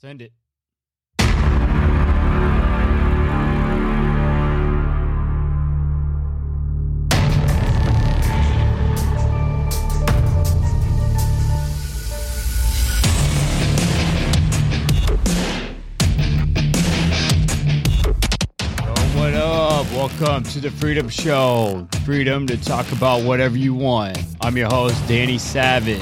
Send it. Welcome to the Freedom Show. Freedom to talk about whatever you want. I'm your host, Danny Savage.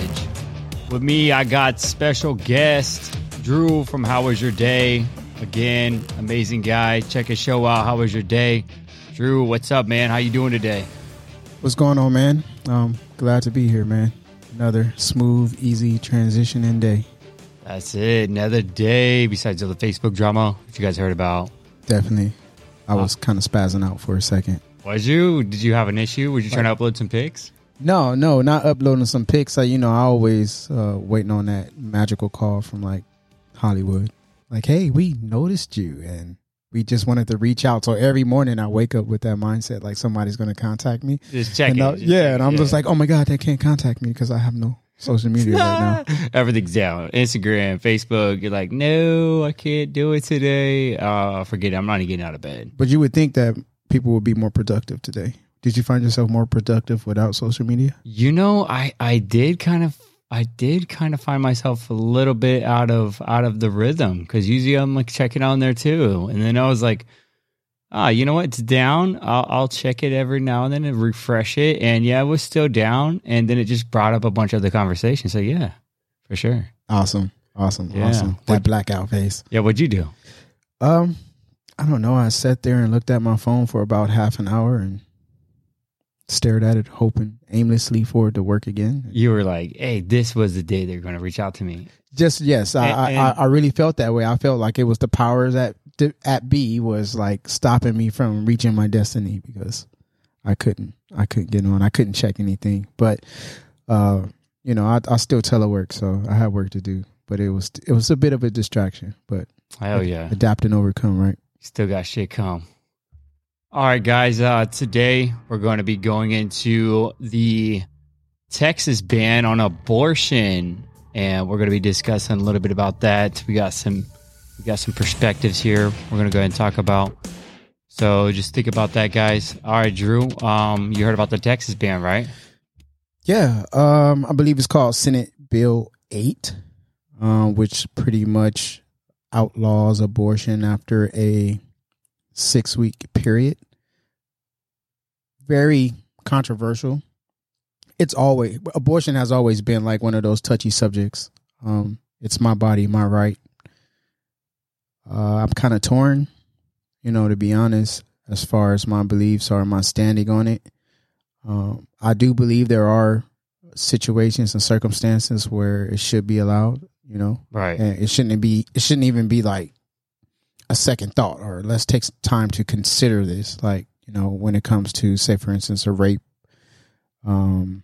With me, I got special guest Drew from How Was Your Day. Again, amazing guy. Check his show out. How was your day? Drew, what's up, man? How you doing today? What's going on, man? Um, glad to be here, man. Another smooth, easy transitioning day. That's it. Another day besides all the Facebook drama that you guys heard about. Definitely. I was kind of spazzing out for a second. Was you? Did you have an issue? Were you trying to upload some pics? No, no, not uploading some pics. I, you know, I always uh, waiting on that magical call from like Hollywood. Like, hey, we noticed you, and we just wanted to reach out. So every morning I wake up with that mindset, like somebody's going to contact me. Just checking. And I- just yeah, checking, and I'm just like, oh my god, they can't contact me because I have no social media right now. Everything's down. Instagram, Facebook. You're like, no, I can't do it today. Uh, forget it. I'm not even getting out of bed. But you would think that people would be more productive today. Did you find yourself more productive without social media? You know, I I did kind of I did kind of find myself a little bit out of out of the rhythm because usually I'm like checking on there too, and then I was like, ah, you know what? It's down. I'll, I'll check it every now and then and refresh it, and yeah, it was still down, and then it just brought up a bunch of the conversation. So yeah, for sure. Awesome. Awesome. Yeah. Awesome. That blackout face. Yeah, what'd you do? Um, I don't know. I sat there and looked at my phone for about half an hour and stared at it, hoping aimlessly for it to work again. You were like, hey, this was the day they're going to reach out to me. Just yes, I, And- I, and- I I really felt that way. I felt like it was the powers at at B was like stopping me from reaching my destiny because I couldn't I couldn't get on. I couldn't check anything. But uh, you know, I I still telework, so I had work to do. But it was it was a bit of a distraction. But oh yeah. adapt and overcome, right? Still got shit come. All right, guys. Uh, today we're going to be going into the Texas ban on abortion, and we're going to be discussing a little bit about that. We got some, we got some perspectives here. We're going to go ahead and talk about. So just think about that, guys. All right, Drew. Um, you heard about the Texas ban, right? Yeah, um, I believe it's called Senate Bill Eight, um, which pretty much outlaws abortion after a six week period. Very controversial. It's always abortion has always been like one of those touchy subjects. Um, it's my body, my right. Uh, I'm kind of torn, you know, to be honest, as far as my beliefs or my standing on it. Um, I do believe there are situations and circumstances where it should be allowed, you know, Right. and it shouldn't be, it shouldn't even be like a second thought or let's take time to consider this. Like, you know, when it comes to, say, for instance, a rape, um,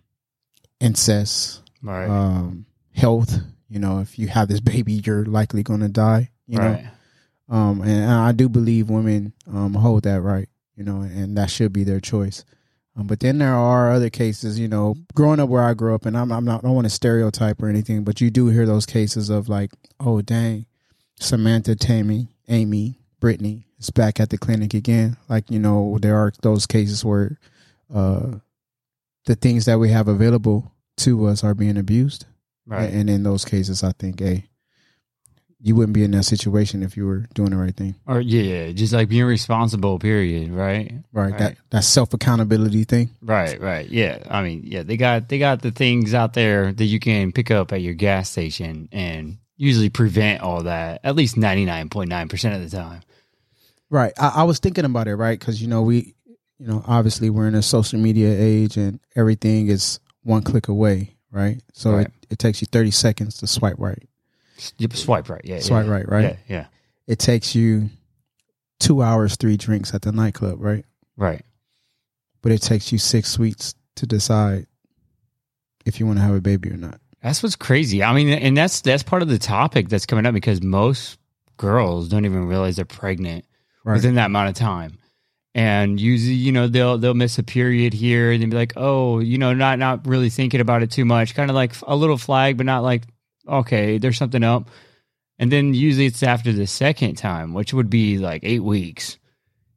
incest, Right. um, health, you know, if you have this baby, you're likely going to die, you know, right. um, and I do believe women um, hold that right, you know, and that should be their choice. Um, but then there are other cases, you know, growing up where I grew up, and I'm, I'm not, I don't want to stereotype or anything, but you do hear those cases of like, oh, dang, Samantha, Tammy, Amy, Brittany is back at the clinic again. Like, you know, there are those cases where uh, the things that we have available to us are being abused. Right. And in those cases, I think, hey, you wouldn't be in that situation if you were doing the right thing. Or yeah, just like being responsible. Period. Right. Right. Right. That that self accountability thing. Right, right. Yeah. I mean, yeah, they got they got the things out there that you can pick up at your gas station and usually prevent all that at least 99.9% of the time. Right. I, I was thinking about it, right? Because you know, we you know, obviously we're in a social media age and everything is one click away, right? So Right. It, it takes you thirty seconds to swipe right. Yep, swipe right. Yeah. Swipe yeah, right, right? Yeah, yeah. It takes you two hours, three drinks at the nightclub, right? Right. But it takes you six weeks to decide if you want to have a baby or not. That's what's crazy. I mean, and that's that's part of the topic that's coming up because most girls don't even realize they're pregnant Right. within that amount of time. And usually, you know, they'll they'll miss a period here and then be like, oh, you know, not not really thinking about it too much, kind of like a little flag, but not like, okay, there's something up. And then usually it's after the second time, which would be like eight weeks.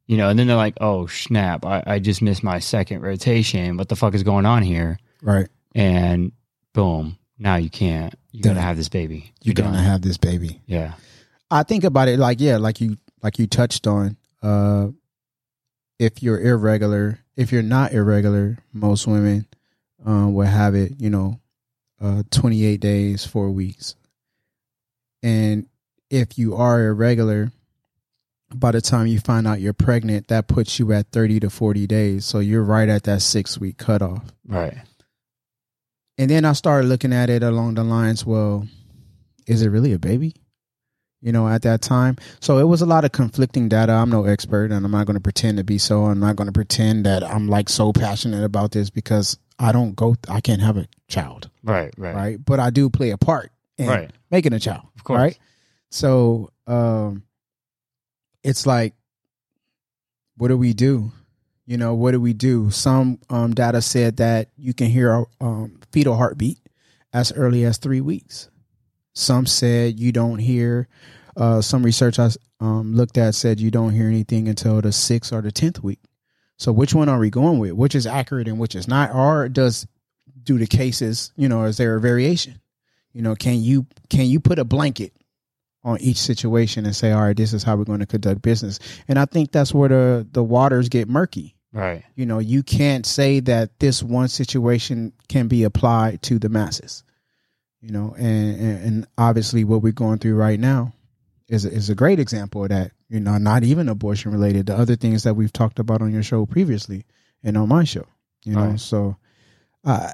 You know, and then they're like, "Oh snap! I, I just missed my second rotation. What the fuck is going on here?" Right. And boom, now you can't. You're going to have this baby. You're done. gonna have this baby. yeah, I think about it like yeah, like you like you touched on. Uh, if you're irregular, if you're not irregular, most women um, will have it. You know, uh, 28 days, four weeks, and if you are irregular, by the time you find out you're pregnant, that puts you at 30 to 40 days. So you're right at that six week cutoff. right. And then I started looking at it along the lines, well, is it really a baby? You know, at that time. So it was a lot of conflicting data. I'm no expert and I'm not going to pretend to be so. I'm not going to pretend that I'm like so passionate about this because I don't go, I can't have a child, Right, right, right? But I do play a part in Right. making a child, Of course. right? So um, it's like, what do we do? You know, what do we do? Some um, data said that you can hear a um, fetal heartbeat as early as three weeks. Some said you don't hear. Uh, some research I um, looked at said you don't hear anything until the sixth or the tenth week. So which one are we going with? Which is accurate and which is not? Or does do the cases? You know, is there a variation? You know, can you can you put a blanket on each situation and say, all right, this is how we're going to conduct business? And I think that's where the the waters get murky right. you know you can't say that this one situation can be applied to the masses you know and and, and obviously what we're going through right now is a, is a great example of that you know not even abortion related the other things that we've talked about on your show previously and on my show you know Right. so i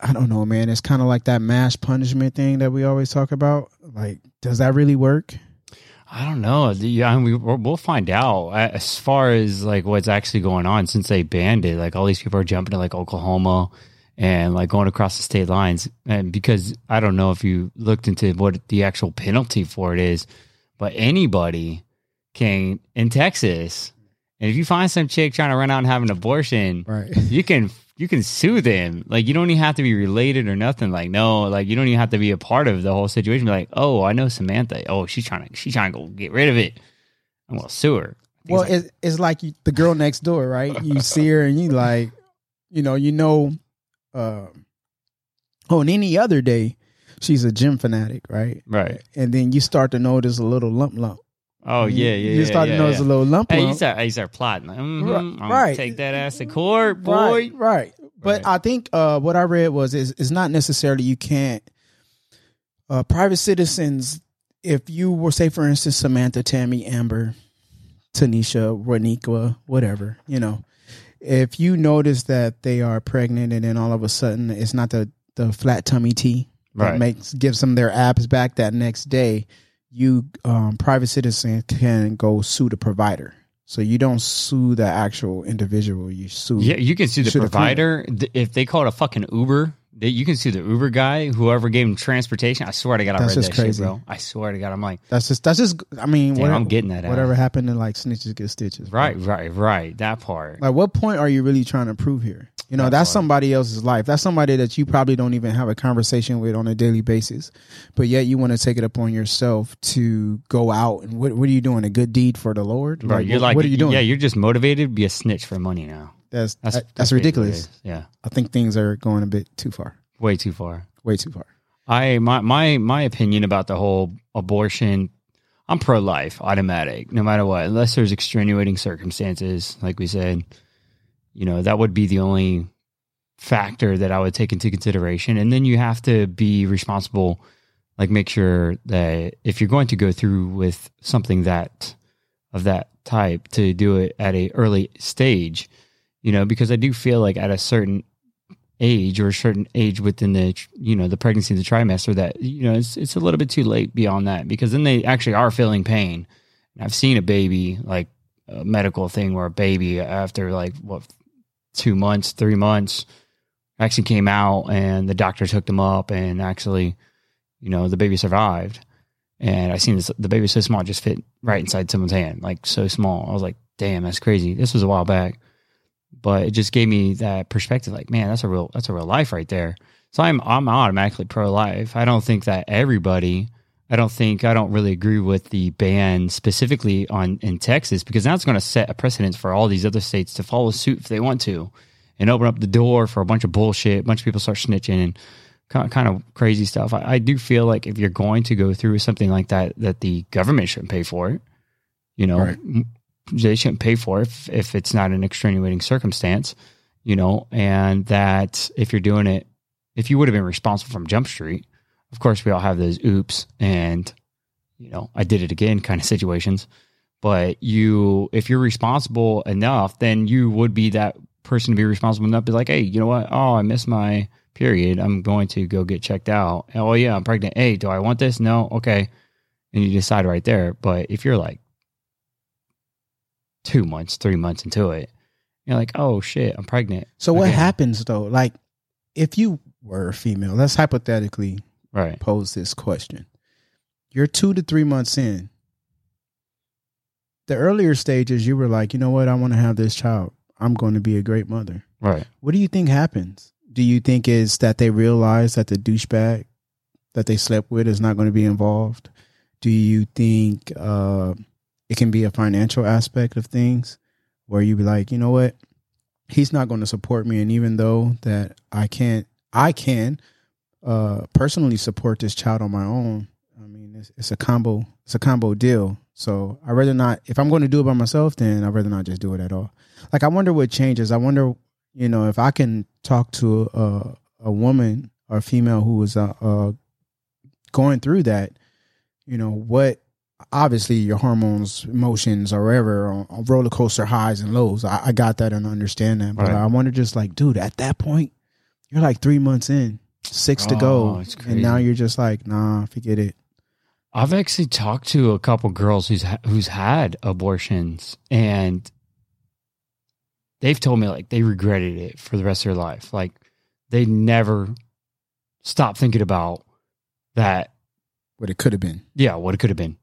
i don't know man it's kind of like that mass punishment thing that we always talk about like does that really work I don't know. Yeah, I mean, we, we'll find out as far as like what's actually going on since they banned it. Like all these people are jumping to like Oklahoma and like going across the state lines. And because I don't know if you looked into what the actual penalty for it is, but anybody can in Texas. And if you find some chick trying to run out and have an abortion, right you can you can sue them. Like you don't even have to be related or nothing. Like no, like you don't even have to be a part of the whole situation. Be like, oh, I know Samantha. Oh, she's trying to she's trying to go get rid of it. I'm gonna sue her. Well, like- it's, it's like you, the girl next door, right? You see her and you like, you know, you know, oh, and any other day, she's a gym fanatic, right? right. And then you start to notice a little lump lump. Oh You- yeah, yeah. You start yeah, to notice yeah. a little lump Hey, you lump. start, you start plotting. Mhm, Right, right. Take that ass to court, boy. Right, right. But Right. I think uh, what I read was is it's not necessarily you can't. Uh, private citizens, if you were say for instance Samantha, Tammy, Amber, Tanisha, Roniqua, whatever, you know, if you notice that they are pregnant and then all of a sudden it's not the the flat tummy tea that Right. makes gives them their abs back that next day, you um, private citizen can go sue the provider. So you don't sue the actual individual. You sue. Yeah, you can sue the provider Th- if they call it a fucking Uber. They, you can sue the Uber guy, whoever gave him transportation. I swear to God, I That's read just that crazy. shit, bro. I swear to God, I'm like, That's just that's just. I mean, damn, whatever, I'm getting that. out. whatever happened to like snitches get stitches. bro. Right, right, right. That part. Like, what point are you really trying to prove here? You know, That that's part. somebody else's life. That's somebody that you probably don't even have a conversation with on a daily basis, but yet you want to take it upon yourself to go out and what? What are you doing? A good deed for the Lord? Right. You're what, like, what are you doing? Yeah, you're just motivated to be a snitch for money now. That's That's that's, ridiculous. is. Yeah, I think things are going a bit too far. way too far. Way too far. I my my my opinion about the whole abortion. I'm pro life, automatic, no matter what, unless there's extenuating circumstances, like we said. You know, that would be the only factor that I would take into consideration. And then you have to be responsible, like make sure that if you're going to go through with something that of that type, to do it at a early stage. You know, because I do feel like at a certain age or a certain age within the you know the pregnancy the trimester that you know it's it's a little bit too late beyond that because then they actually are feeling pain. And i've seen a baby like a medical thing where a baby after like what two months three months actually came out and the doctors hooked them up and actually you know the baby survived. And i seen this the baby so small just fit right inside someone's hand like so small. I was like damn that's crazy. This was a while back but it just gave me that perspective like man that's a real that's a real life right there so i'm i'm automatically pro life i don't think that everybody I don't think I don't really agree with the ban specifically on in Texas because now it's going to set a precedence for all these other states to follow suit if they want to, and open up the door for a bunch of bullshit. A bunch of people start snitching and kind of crazy stuff. I, I do feel like if you're going to go through something like that, that the government shouldn't pay for it. You know, Right. They shouldn't pay for it if, if it's not an extenuating circumstance. You know, and that if you're doing it, if you would have been responsible from Jump Street, of course we all have those oops and you know I did it again kind of situations. But you, if you're responsible enough, then you would be that person to be responsible enough to be like, hey, you know what? Oh, I missed my period. I'm going to go get checked out. Oh yeah, I'm pregnant. Hey, do I want this? No. Okay. And you decide right there. But if you're like two months, three months into it, you're like, oh shit, I'm pregnant. So what Again. happens though? Like, if you were a female, let's hypothetically Right. pose this question. You're two to three months in. The earlier stages, you were like, you know what? I want to have this child. I'm going to be a great mother. Right. What do you think happens? Do you think is that they realize that the douchebag that they slept with is not going to be involved? Do you think uh, it can be a financial aspect of things where you be like, you know what, he's not going to support me, and even though that I can't, I can uh, personally support this child on my own. I mean, it's, it's a combo, it's a combo deal. So I rather not. If I'm going to do it by myself, then I'd rather not just do it at all. Like I wonder what changes. I wonder you know, if I can talk to a, a woman or a female who is uh, uh, going through that, you know, what obviously your hormones, emotions, or whatever, on, roller coaster highs and lows. I, I got that and understand that, but Right. I wonder just like, dude, at that point, you're like three months in, six to Oh, go, and now you're just like, nah, forget it. I've actually talked to a couple girls who's ha- who's had abortions, and they've told me like they regretted it for the rest of their life. Like they never stopped thinking about that. What it could have been. Yeah, what it could have been,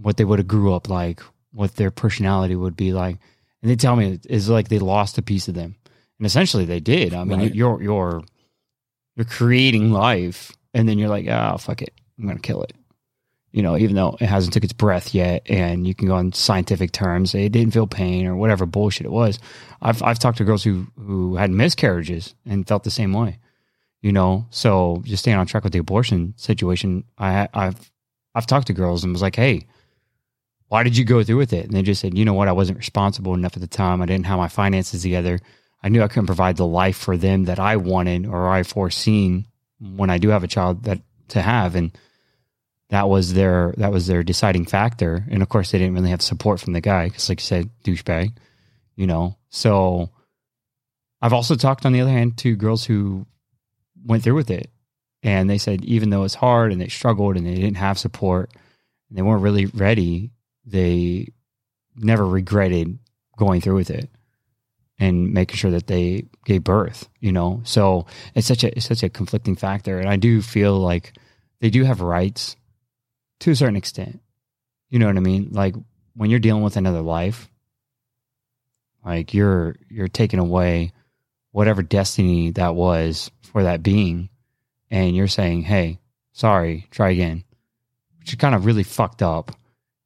what they would have grew up like, what their personality would be like, and they tell me it's like they lost a piece of them, and essentially they did. I mean, Right. you're you're you're creating life, and then you're like, oh fuck it, I'm gonna kill it. You know, even though it hasn't took its breath yet, and you can go on scientific terms, it didn't feel pain or whatever bullshit it was. I've I've talked to girls who who had miscarriages and felt the same way. You know, so just staying on track with the abortion situation, I I've I've talked to girls and was like, hey, why did you go through with it? And they just said, you know what, I wasn't responsible enough at the time. I didn't have my finances together. I knew I couldn't provide the life for them that I wanted or I foreseen when I do have a child that to have. And that was their that was their deciding factor. And of course, they didn't really have support from the guy because, like you said, douchebag. You know, so I've also talked on the other hand to girls who went through with it, and they said even though it's hard and they struggled and they didn't have support and they weren't really ready, they never regretted going through with it and making sure that they gave birth. You know, so it's such a it's such a conflicting factor, and I do feel like they do have rights to a certain extent. You know what I mean? Like when you're dealing with another life, like you're you're taking away whatever destiny that was for that being, and you're saying, "Hey, sorry, try again," which is kind of really fucked up.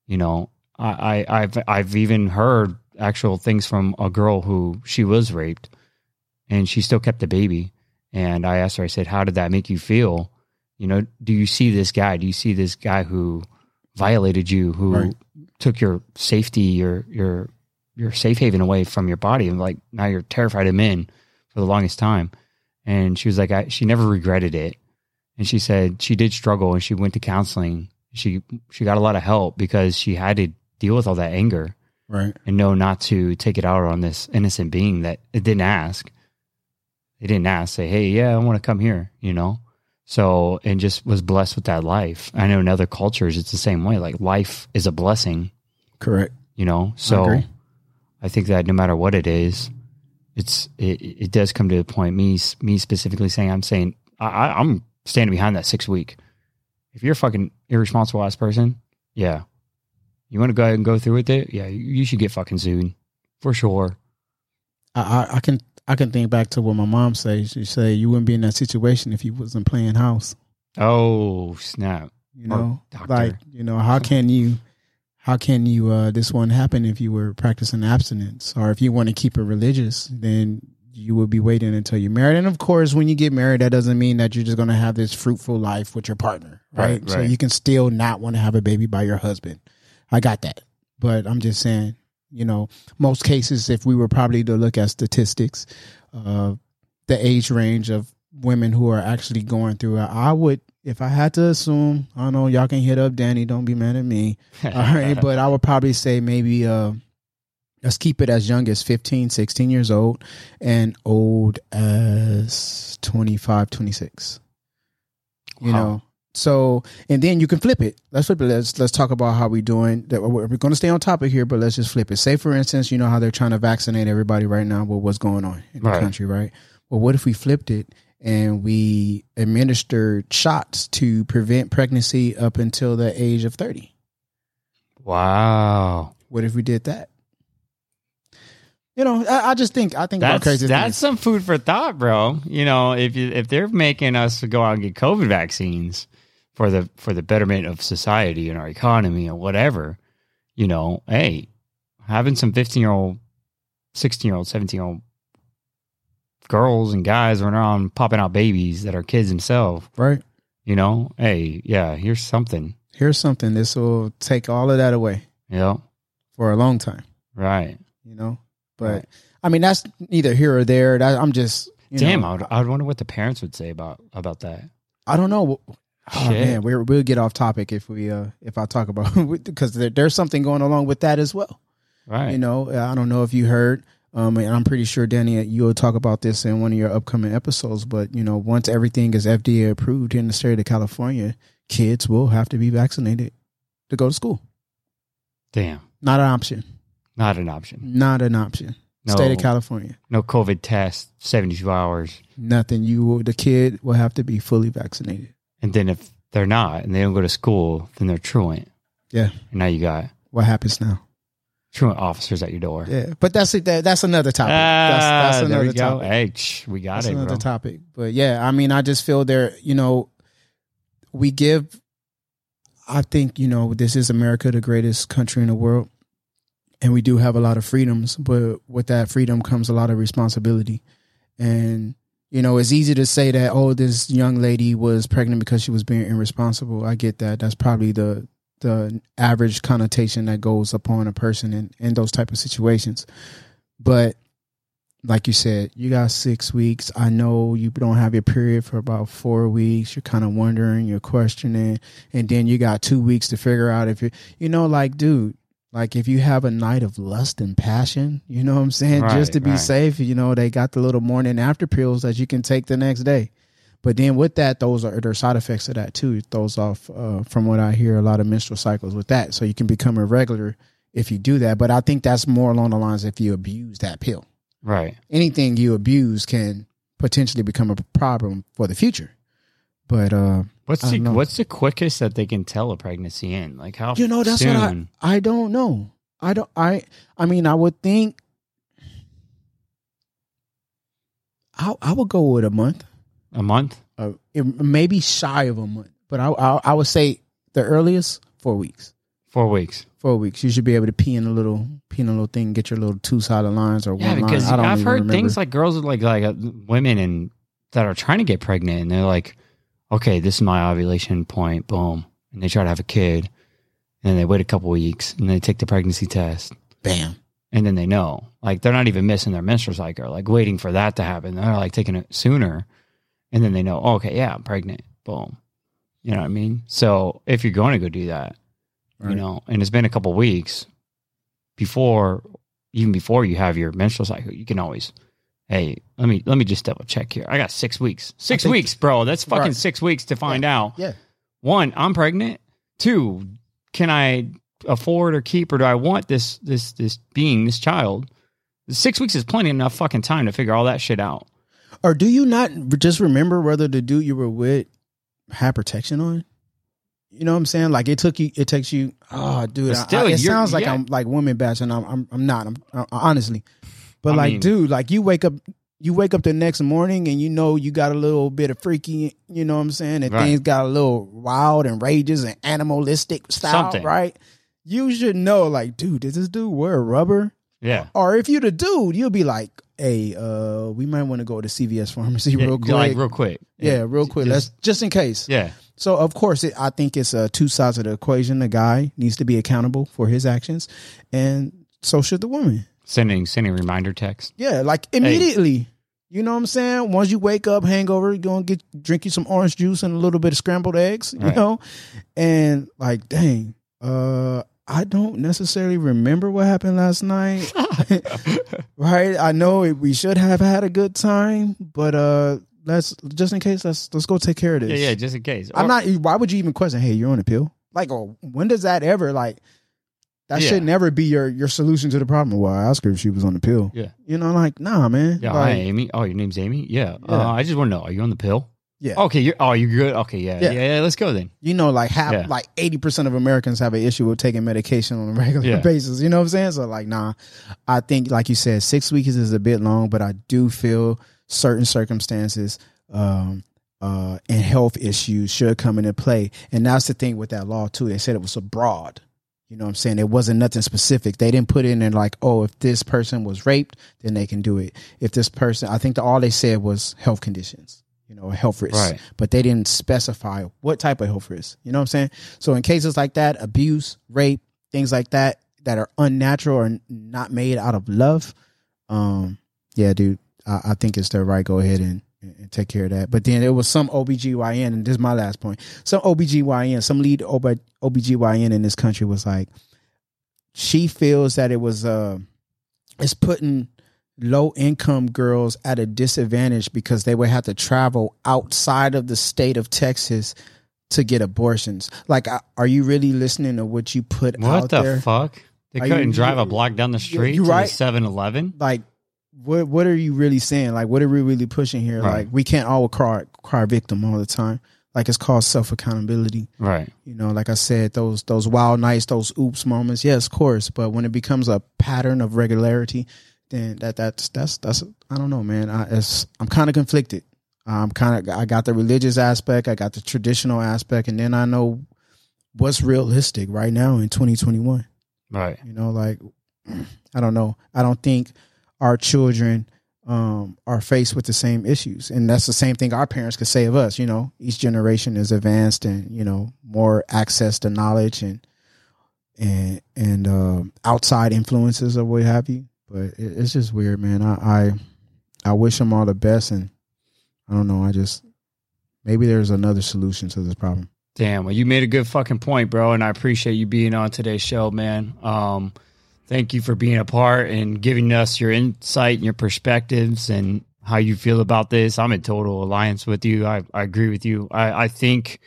You know, I, I I've I've even heard actual things from a girl who she was raped, and she still kept the baby. And I asked her, I said, "How did that make you feel?" You know, do you see this guy? Do you see this guy who violated you, who Right. took your safety, your your your safe haven away from your body, and like now you're terrified of men for the longest time? And she was like, I, she never regretted it, and she said she did struggle, and she went to counseling. She she got a lot of help because she had to deal with all that anger Right. and know not to take it out on this innocent being that it didn't ask. They didn't ask, say, hey, yeah, I want to come here, you know? So, and just was blessed with that life. I know in other cultures, it's the same way. Like life is a blessing, Correct. you know? So agree. I think that no matter what it is, it's, it, it does come to the point, me, me specifically saying, I'm saying, I, I- I'm standing behind that six week. If you're a fucking irresponsible ass person, yeah. You want to go ahead and go through with it? Yeah, you, should get fucking sued for sure. I, I, I can I can think back to what my mom said. She said you wouldn't be in that situation if you wasn't playing house. Oh snap! You know, like you know, how can you, how can you? uh This wouldn't happen if you were practicing abstinence, or if you want to keep it religious, then you would be waiting until you're married. And of course, when you get married, that doesn't mean that you're just going to have this fruitful life with your partner, right? Right, So right. you can still not want to have a baby by your husband. I got that, but I'm just saying, you know, most cases, if we were probably to look at statistics, uh, the age range of women who are actually going through it, I would, if I had to assume, I don't know, y'all can hit up Danny, don't be mad at me. All right, but I would probably say maybe uh let's keep it as young as 15, 16 years old and old as 25, 26. You Wow. know. So, and then you can flip it. Let's flip it. Let's let's talk about how we doing. That we're going to stay on topic here, but let's just flip it. Say, for instance, you know how they're trying to vaccinate everybody right now with what's going on in the country, right? Well, what if we flipped it and we administered shots to prevent pregnancy up until the age of thirty? wow. What if we did that? You know, I, I just think I think about That's crazy that's things. some food for thought, bro. You know, if you, if they're making us go out and get COVID vaccines for the for the betterment of society and our economy and whatever, you know, hey, having some fifteen year old, sixteen year old, seventeen year old girls and guys running around popping out babies that are kids themselves, Right. you know, hey, yeah, here's something, Here's something. This will take all of that away know, for a long time. right? You know, but Right. I mean that's neither here or there. That, I'm just Damn, know, I would, I would wonder what the parents would say about about that. I don't know. Oh man, we're, we'll get off topic if we uh if I talk about because there, there's something going along with that as well. Right. You know, I don't know if you heard. Um, and I'm pretty sure Danny, you'll talk about this in one of your upcoming episodes. But you know, once everything is FDA approved in the state of California, kids will have to be vaccinated to go to school. Damn. Not an option. Not an option. Not an option. No. State of California. No COVID test, 72 hours. Nothing. You will, the kid will have to be fully vaccinated. And then if they're not and they don't go to school, then they're truant. Yeah. And now you got What happens now? truant officers at your door. Yeah, but that's it. That, that's another topic. that's, Ah, that's there another topic. Hey, shh, we got that's it, another bro. topic. But yeah, I mean, I just feel there. You know, we give. I think you know this is America, the greatest country in the world, and we do have a lot of freedoms. But with that freedom comes a lot of responsibility, and you know it's easy to say that oh this young lady was pregnant because she was being irresponsible. I get that. That's probably the the average connotation that goes upon a person in in those type of situations, but like you said, you got six weeks. I know you don't have your period for about four weeks. You're kind of wondering, you're questioning, and then you got two weeks to figure out if you, you know, like, dude, like if you have a night of lust and passion, you know what I'm saying? Right, Just to be right. safe, you know, they got the little morning after pills that you can take the next day. But then with that, those are there side effects of that too. It throws off, uh, from what I hear, a lot of menstrual cycles with that. So you can become irregular if you do that. But I think that's more along the lines if you abuse that pill Right. anything you abuse can potentially become a problem for the future. But uh What's the know. what's the quickest that they can tell a pregnancy in? Like how you know that's soon? what I I don't know. I don't I I mean I would think I I would go with a month. a month? Uh, it, maybe shy of a month, but I, I I would say the earliest 4 weeks. Four weeks. Four weeks. You should be able to pee in a little, pee in a little thing, get your little two sided lines or Yeah, one line. because I don't I've heard remember. things like girls like like uh, women and that are trying to get pregnant, and they're like, "Okay, this is my ovulation point." Boom, and they try to have a kid, and then they wait a couple weeks, and they take the pregnancy test, bam. and then they know. Like they're not even missing their menstrual cycle, like waiting for that to happen. They're like taking it sooner, and then they know. Oh, okay, yeah, I'm pregnant. Boom. You know what I mean? So if you're going to go do that, you know, and it's been a couple weeks before, even before you have your menstrual cycle, you can always, hey, let me let me just double check here. I got six weeks, six weeks, bro. That's fucking Right. six weeks to find out. Yeah. One, I'm pregnant. Two, can I afford or keep or do I want this this this being this child? Six weeks is plenty enough fucking time to figure all that shit out. Or do you not just remember whether the dude you were with had protection on? You know what I'm saying? Like it took you, it takes you. Oh, dude, But I- still, I- it sounds like yeah. I'm like women bashing. I'm, I'm, I'm not. I'm uh, honestly, but I like, mean- dude, like you wake up you wake up the next morning and you know you got a little bit of freaky, you know what I'm saying? And Right. things got a little wild and rages and animalistic style, Something. right? You should know, like, dude, did this dude wear rubber? Yeah. Or if you're the dude, you'll be like, hey, uh, we might want to go to CVS pharmacy Yeah, real quick. Like real quick. yeah, real quick. Just- Let's just in case. Yeah. So of course, it, I think it's uh, two sides of the equation. The guy needs to be accountable for his actions, and so should the woman. Sending sending reminder text. Yeah, like immediately. You know what I'm saying? Once you wake up, hangover, you gonna get drink you some orange juice and a little bit of scrambled eggs. You Right. know, and like, dang, uh, I don't necessarily remember what happened last night. right? I know it, we should have had a good time, but uh, let's just in case, let's let's go take care of this. Yeah, yeah, just in case. I'm not. Why would you even question? Hey, you're on a pill. Like, oh, when does that ever like? That Yeah. should never be your your solution to the problem. Well, I asked her if she was on the pill. Yeah. You know, like, nah, man. Yeah, Like, hi Amy. Oh, your name's Amy. Yeah. Yeah. Uh, I just want to know: Are you on the pill? Yeah. Okay. You're. Oh, you're good. Okay. Yeah. Yeah. Yeah. yeah, let's go then. you know, like half, Yeah. like eighty percent of Americans have an issue with taking medication on a regular basis. You know what I'm saying? So, like, nah. I think, like you said, six weeks is a bit long, but I do feel certain circumstances um, uh, and health issues should come into play. And that's the thing with that law too. They said it was abroad. You know what I'm saying? It wasn't nothing specific. They didn't put in there like, oh, if this person was raped, then they can do it. If this person, I think the, all they said was health conditions, you know, health risks. Right. But they didn't specify what type of health risk. You know what I'm saying? So in cases like that, abuse, rape, things like that, that are unnatural or not made out of love, um, yeah, dude, I, I think it's their right. Go ahead and, and take care of that. But then there was some OBGYN, and this is my last point. Some OBGYN, some lead OB, OBGYN in this country was like, she feels that it was, uh, it's putting low income girls at a disadvantage because they would have to travel outside of the state of Texas to get abortions. Like, are you really listening to what you put What out the there? fuck? They Are couldn't you- drive a block down the street you to right. the 7-Eleven. like what what are you really saying? Like what are we really pushing here? Right. Like we can't all cry cry victim all the time. Like it's called self accountability. Right. You know, like I said, those those wild nights, those oops moments, yes, of course. But when it becomes a pattern of regularity, then that that's that's that's I don't know, man. I it's, I'm kind of conflicted. I'm kind of I got the religious aspect, I got the traditional aspect, and then I know what's realistic right now in 2021. Right. You know, like I don't know. I don't think our children um, are faced with the same issues, and that's the same thing our parents could say of us. You know, each generation is advanced and you know more access to knowledge and and and um outside influences or what have you. But it, it's just weird, man. I, I I wish them all the best, and I don't know. I just maybe there's another solution to this problem. Damn. Well, you made a good fucking point, bro, and I appreciate you being on today's show, man. Um, thank you for being a part and giving us your insight and your perspectives and how you feel about this. I'm in total alliance with you. I, I agree with you. I, I think,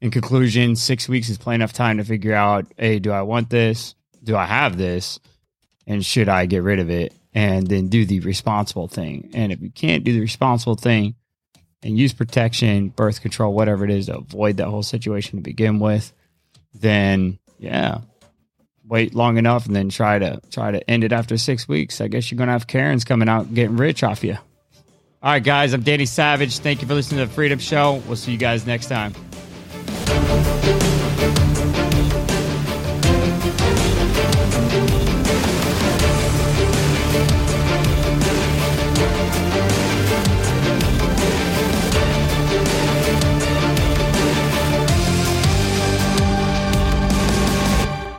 in conclusion, six weeks is plenty enough time to figure out: hey, do I want this? Do I have this? And should I get rid of it? And then do the responsible thing. And if you can't do the responsible thing, and use protection, birth control, whatever it is to avoid that whole situation to begin with, then yeah, wait long enough and then try to try to end it after six weeks. I guess you're gonna have Karens coming out getting rich off you. All right, guys, I'm Danny Savage. Thank you for listening to the Freedom Show. We'll see you guys next time.